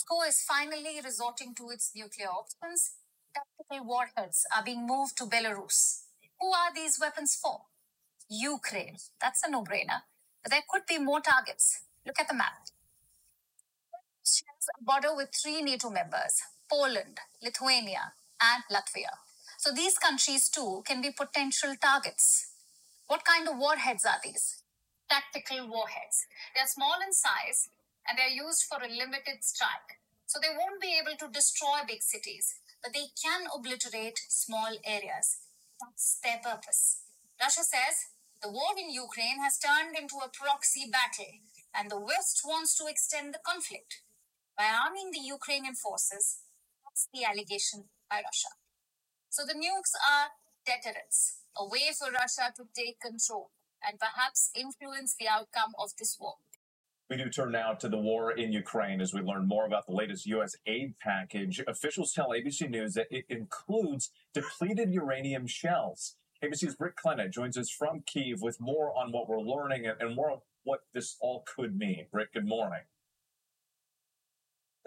Moscow is finally resorting to its nuclear options. Tactical warheads are being moved to Belarus. Who are these weapons for? Ukraine. That's a no brainer. But there could be more targets. Look at the map. Shares a border with three NATO members Poland, Lithuania, and Latvia. So these countries too can be potential targets. What kind of warheads are these? Tactical warheads. They're small in size and they're used for a limited strike. So they won't be able to destroy big cities, but they can obliterate small areas. That's their purpose. Russia says the war in Ukraine has turned into a proxy battle, and the West wants to extend the conflict by arming the Ukrainian forces. That's the allegation by Russia. So the nukes are deterrents, a way for Russia to take control and perhaps influence the outcome of this war. We do turn now to the war in Ukraine as we learn more about the latest U.S. aid package. Officials tell ABC News that it includes depleted uranium shells. ABC's Britt Clennett joins us from Kiev with more on what we're learning and more of what this all could mean. Britt, good morning.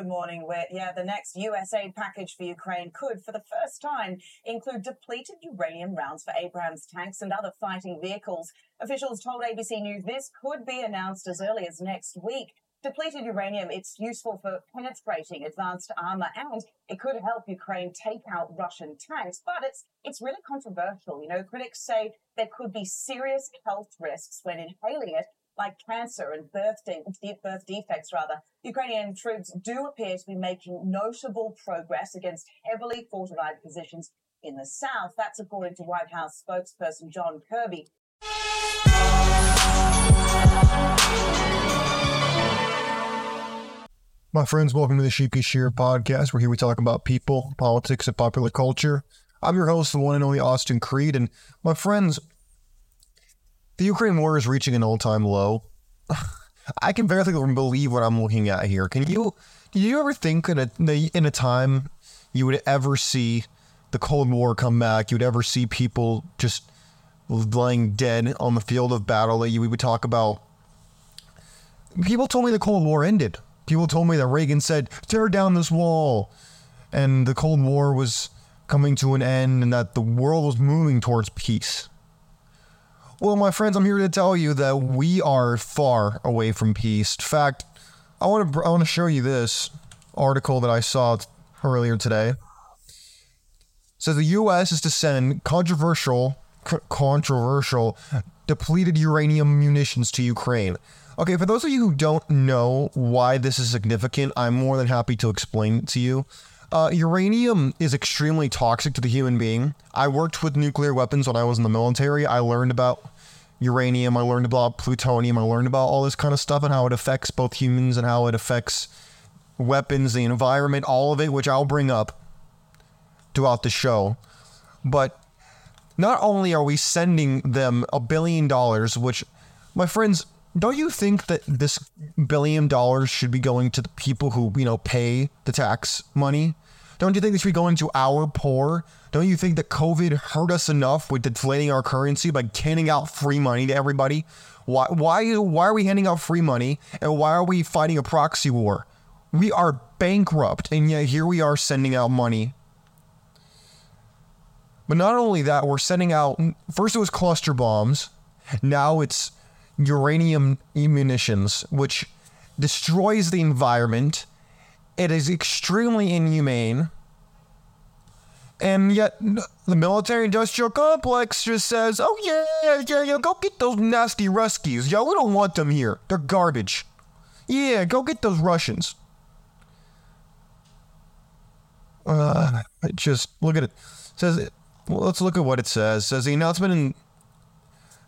Good morning, Whit. Yeah, the next US aid package for Ukraine could, for the first time, include depleted uranium rounds for Abrams tanks and other fighting vehicles. Officials told ABC News this could be announced as early as next week. Depleted uranium, it's useful for penetrating advanced armor and it could help Ukraine take out Russian tanks, but it's it's really controversial. You know, critics say there could be serious health risks when inhaling it like cancer and birth, de- birth defects, rather. Ukrainian troops do appear to be making notable progress against heavily fortified positions in the south. That's according to White House spokesperson John Kirby. My friends, welcome to the Sheepy Shear podcast, where here we talk about people, politics, and popular culture. I'm your host, the one and only Austin Creed, and my friends, the Ukraine war is reaching an all-time low. I can barely believe what I'm looking at here. Can you? Did you ever think in a in a time you would ever see the Cold War come back? You would ever see people just lying dead on the field of battle that you we would talk about? People told me the Cold War ended. People told me that Reagan said, "Tear down this wall," and the Cold War was coming to an end, and that the world was moving towards peace. Well, my friends, I'm here to tell you that we are far away from peace. In fact, I want to I want to show you this article that I saw earlier today. So the U.S. is to send controversial, controversial, depleted uranium munitions to Ukraine. Okay, for those of you who don't know why this is significant, I'm more than happy to explain it to you. Uh, uranium is extremely toxic to the human being. I worked with nuclear weapons when I was in the military. I learned about uranium, I learned about plutonium, I learned about all this kind of stuff and how it affects both humans and how it affects weapons, the environment, all of it, which I'll bring up throughout the show. But not only are we sending them a billion dollars, which, my friends, don't you think that this billion dollars should be going to the people who, you know, pay the tax money? Don't you think this should be going to our poor? Don't you think that COVID hurt us enough with deflating our currency by handing out free money to everybody? Why, why, why are we handing out free money and why are we fighting a proxy war? We are bankrupt and yet here we are sending out money. But not only that, we're sending out, first it was cluster bombs, now it's uranium munitions, which destroys the environment. It is extremely inhumane. And yet, the military industrial complex just says, oh, yeah, yeah, yeah, go get those nasty Ruskies. Yo, we don't want them here. They're garbage. Yeah, go get those Russians. Uh, just look at it. it says, well, let's look at what it says. It says the announcement in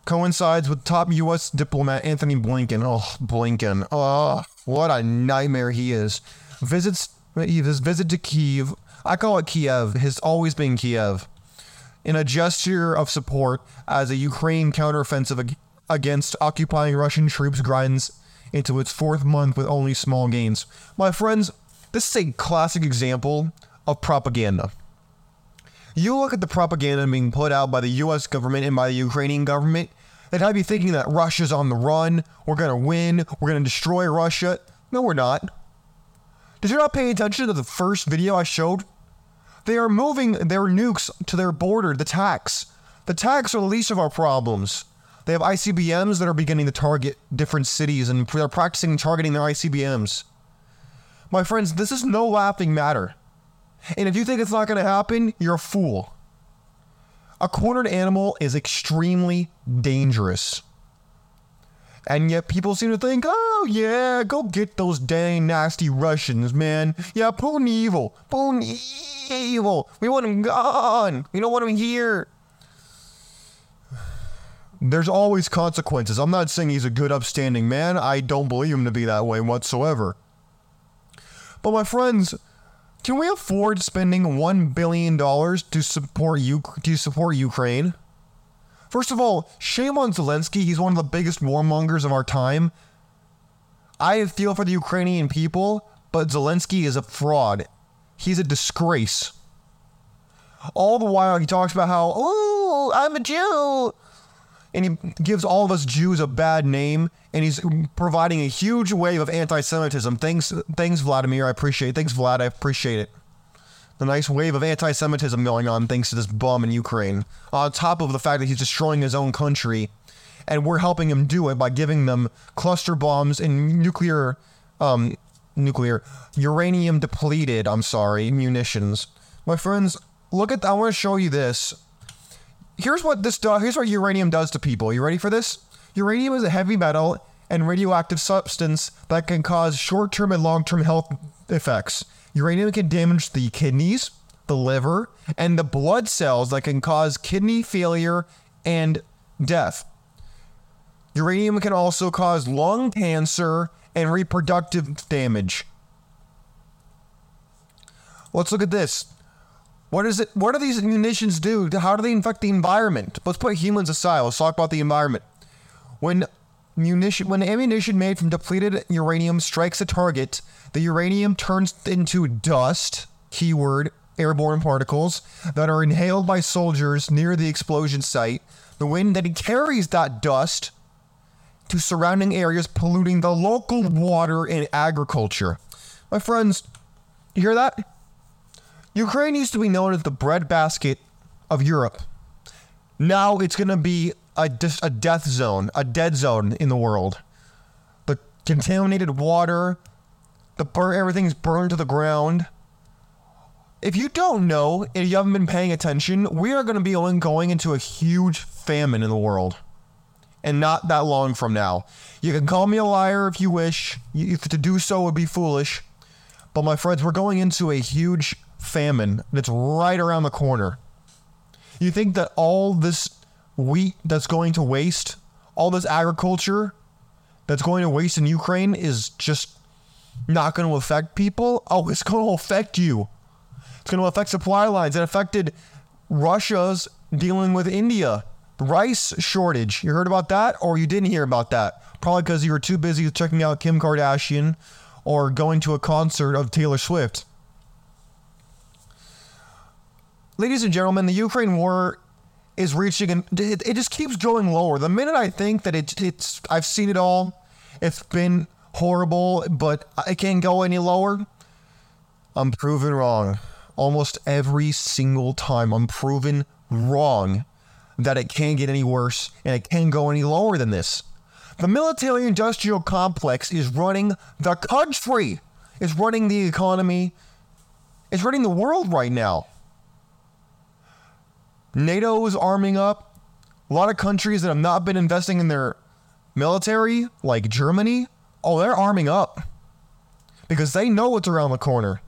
coincides with top U.S. diplomat Antony Blinken. Oh, Blinken. Oh, what a nightmare he is. Visits his visit to Kiev. I call it Kiev. Has always been Kiev. In a gesture of support as a Ukraine counteroffensive against occupying Russian troops grinds into its fourth month with only small gains. My friends, this is a classic example of propaganda. You look at the propaganda being put out by the US government and by the Ukrainian government, and I'd be thinking that Russia's on the run, we're gonna win, we're gonna destroy Russia. No, we're not. Did you not pay attention to the first video I showed? They are moving their nukes to their border, the TACs. The TACs are the least of our problems. They have ICBMs that are beginning to target different cities and they're practicing targeting their ICBMs. My friends, this is no laughing matter. And if you think it's not going to happen, you're a fool. A cornered animal is extremely dangerous. And yet people seem to think, oh yeah, go get those dang nasty Russians, man. Yeah, Putin evil. Putin evil. We want him gone. We don't want him here. There's always consequences. I'm not saying he's a good, upstanding man. I don't believe him to be that way whatsoever. But my friends, can we afford spending one billion dollars to support to support Ukraine? First of all, shame on Zelensky. He's one of the biggest warmongers of our time. I feel for the Ukrainian people, but Zelensky is a fraud. He's a disgrace. All the while, he talks about how, oh, I'm a Jew. And he gives all of us Jews a bad name, and he's providing a huge wave of anti Semitism. Thanks, thanks, Vladimir. I appreciate it. Thanks, Vlad. I appreciate it the nice wave of anti Semitism going on thanks to this bum in Ukraine, on top of the fact that he's destroying his own country. And we're helping him do it by giving them cluster bombs and nuclear, um, nuclear, uranium depleted, I'm sorry, munitions. My friends, look at, I want to show you this. Here's what this does, here's what uranium does to people. You ready for this? Uranium is a heavy metal and radioactive substance that can cause short term and long term health effects. Uranium can damage the kidneys, the liver, and the blood cells that can cause kidney failure and death. Uranium can also cause lung cancer and reproductive damage. Let's look at this. What is it? What do these munitions do? How do they infect the environment? Let's put humans aside. Let's talk about the environment. When munition, when ammunition made from depleted uranium strikes a target, the uranium turns into dust, keyword airborne particles, that are inhaled by soldiers near the explosion site. The wind then carries that dust to surrounding areas, polluting the local water and agriculture. My friends, you hear that? Ukraine used to be known as the breadbasket of Europe. Now it's going to be a, a death zone, a dead zone in the world. The contaminated water, the everything's burned to the ground. If you don't know, if you haven't been paying attention, we are going to be going into a huge famine in the world. And not that long from now. You can call me a liar if you wish. You, to do so would be foolish. But my friends, we're going into a huge famine that's right around the corner. You think that all this wheat that's going to waste, all this agriculture that's going to waste in Ukraine is just not going to affect people. Oh, it's going to affect you. It's going to affect supply lines. It affected Russia's dealing with India. Rice shortage. You heard about that or you didn't hear about that? Probably because you were too busy checking out Kim Kardashian or going to a concert of Taylor Swift. Ladies and gentlemen, the Ukraine war is reaching and it, it just keeps going lower. The minute I think that it, it's I've seen it all, it's been horrible, but I can't go any lower. I'm proven wrong. Almost every single time I'm proven wrong that it can't get any worse and it can't go any lower than this. The military industrial complex is running the country, is running the economy, is running the world right now. NATO is arming up. A lot of countries that have not been investing in their military, like Germany, oh, they're arming up because they know what's around the corner.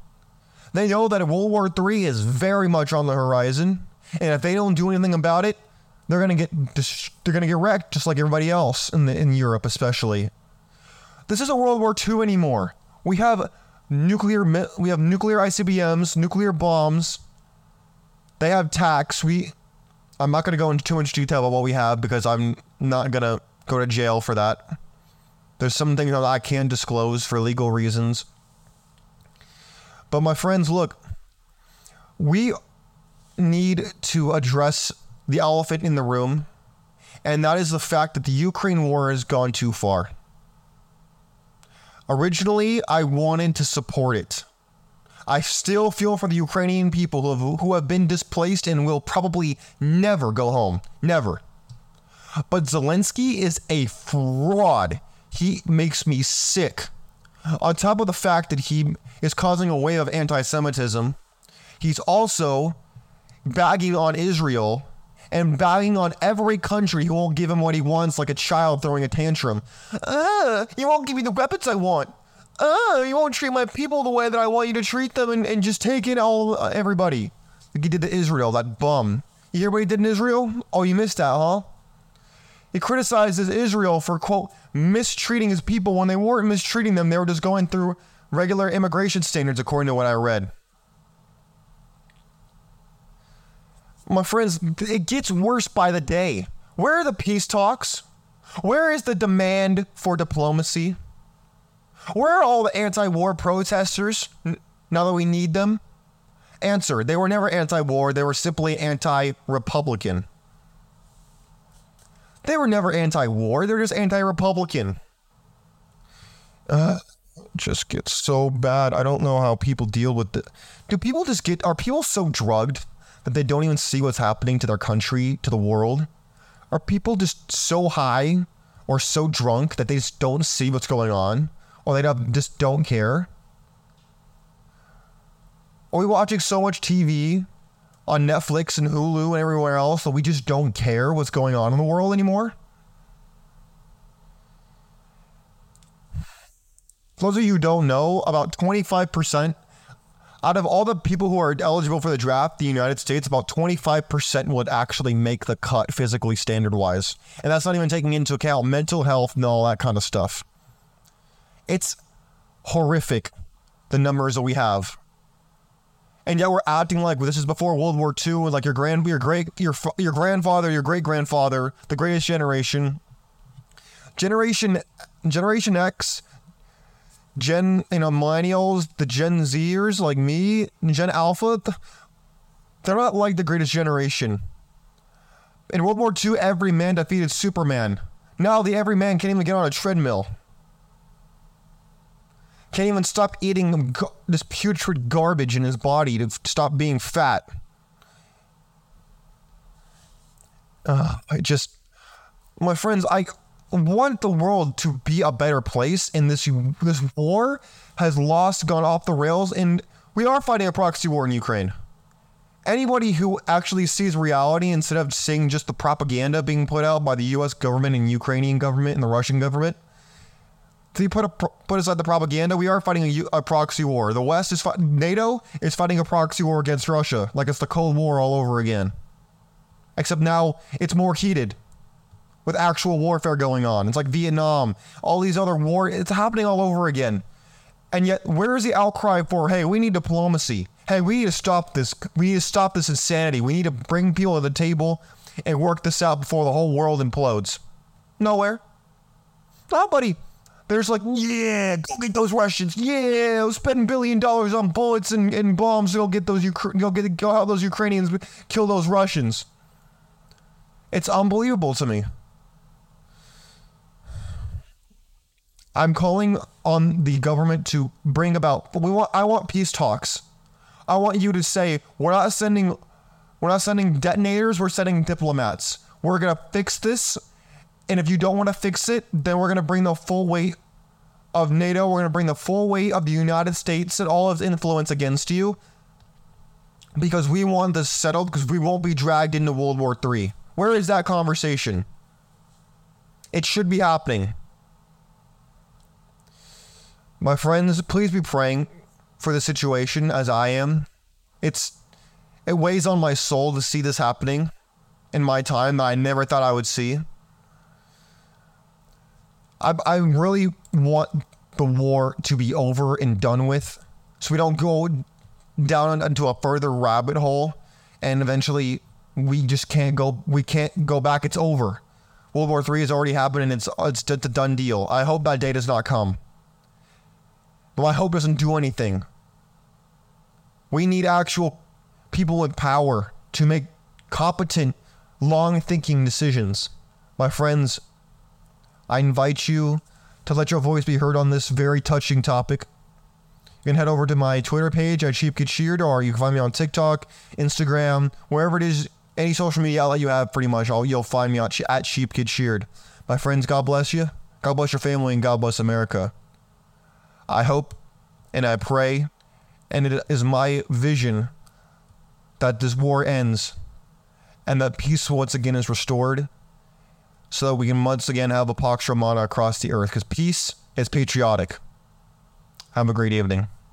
They know that World War III is very much on the horizon, and if they don't do anything about it, they're gonna get they're gonna get wrecked just like everybody else in the in Europe, especially. This isn't World War II anymore. We have nuclear we have nuclear ICBMs, nuclear bombs. They have TACs. We I'm not gonna go into too much detail about what we have because I'm not gonna go to jail for that. There's some things that I can disclose for legal reasons. But my friends, look, we need to address the elephant in the room, and that is the fact that the Ukraine war has gone too far. Originally, I wanted to support it. I still feel for the Ukrainian people who have, who have been displaced and will probably never go home. Never. But Zelensky is a fraud. He makes me sick. On top of the fact that he is causing a wave of anti Semitism, he's also bagging on Israel and bagging on every country who won't give him what he wants, like a child throwing a tantrum. Uh, you won't give me the weapons I want. Uh, you won't treat my people the way that I want you to treat them and, and just take in all, uh, everybody. Like he did to Israel, that bum. You hear what he did in Israel? Oh, you missed that, huh? He criticizes Israel for, quote, mistreating his people when they weren't mistreating them. They were just going through regular immigration standards, according to what I read. My friends, it gets worse by the day. Where are the peace talks? Where is the demand for diplomacy? Where are all the anti war protesters now that we need them? Answer They were never anti war, they were simply anti Republican. They were never anti war, they're just anti Republican. Uh, just gets so bad. I don't know how people deal with it. Do people just get, are people so drugged that they don't even see what's happening to their country, to the world? Are people just so high or so drunk that they just don't see what's going on? Or they don't, just don't care? Are we watching so much TV on Netflix and Hulu and everywhere else that we just don't care what's going on in the world anymore? For those of you who don't know, about 25% out of all the people who are eligible for the draft, the United States, about 25% would actually make the cut physically standard wise. And that's not even taking into account mental health and all that kind of stuff. It's horrific, the numbers that we have. And yet we're acting like this is before World War II, like your grand, your great, your your grandfather, your great grandfather, the greatest generation, generation, Generation X, Gen, you know, millennials, the Gen Zers like me, Gen Alpha, they're not like the greatest generation. In World War II, every man defeated Superman. Now the every man can't even get on a treadmill. Can't even stop eating this putrid garbage in his body to stop being fat. Uh, I just, my friends, I want the world to be a better place, and this this war has lost, gone off the rails, and we are fighting a proxy war in Ukraine. Anybody who actually sees reality instead of seeing just the propaganda being put out by the U.S. government and Ukrainian government and the Russian government, you put a, put aside the propaganda, we are fighting a, a proxy war. The West is fighting, NATO is fighting a proxy war against Russia, like it's the Cold War all over again. Except now it's more heated with actual warfare going on. It's like Vietnam, all these other war. It's happening all over again. And yet, where is the outcry for, hey, we need diplomacy? Hey, we need to stop this. We need to stop this insanity. We need to bring people to the table and work this out before the whole world implodes. Nowhere. Nobody. There's like, yeah, go get those Russians. Yeah, we'll spend billion dollars on bullets and, and bombs to go get those Ukra- go get go out those Ukrainians, kill those Russians. It's unbelievable to me. I'm calling on the government to bring about we want I want peace talks. I want you to say we're not sending we're not sending detonators, we're sending diplomats. We're to fix this. And if you don't want to fix it, then we're going to bring the full weight of NATO, we're going to bring the full weight of the United States and all of its influence against you because we want this settled because we won't be dragged into World War III. Where is that conversation? It should be happening. My friends, please be praying for the situation as I am. It's it weighs on my soul to see this happening in my time that I never thought I would see. I I really want the war to be over and done with so we don't go down into a further rabbit hole and eventually we just can't go we can't go back. It's over. World war Three has already happened and it's it's a done deal. I hope that day does not come. But my hope doesn't do anything. We need actual people with power to make competent, long thinking decisions. My friends, I invite you to let your voice be heard on this very touching topic. You can head over to my Twitter page at Sheep or you can find me on TikTok, Instagram, wherever it is, any social media outlet you have, pretty much, you'll find me at, at. My friends, God bless you. God bless your family, and God bless America. I hope and I pray, and it is my vision that this war ends and that peace once again is restored so that we can once again have a Pax Romana across the earth because peace is patriotic. Have a great evening.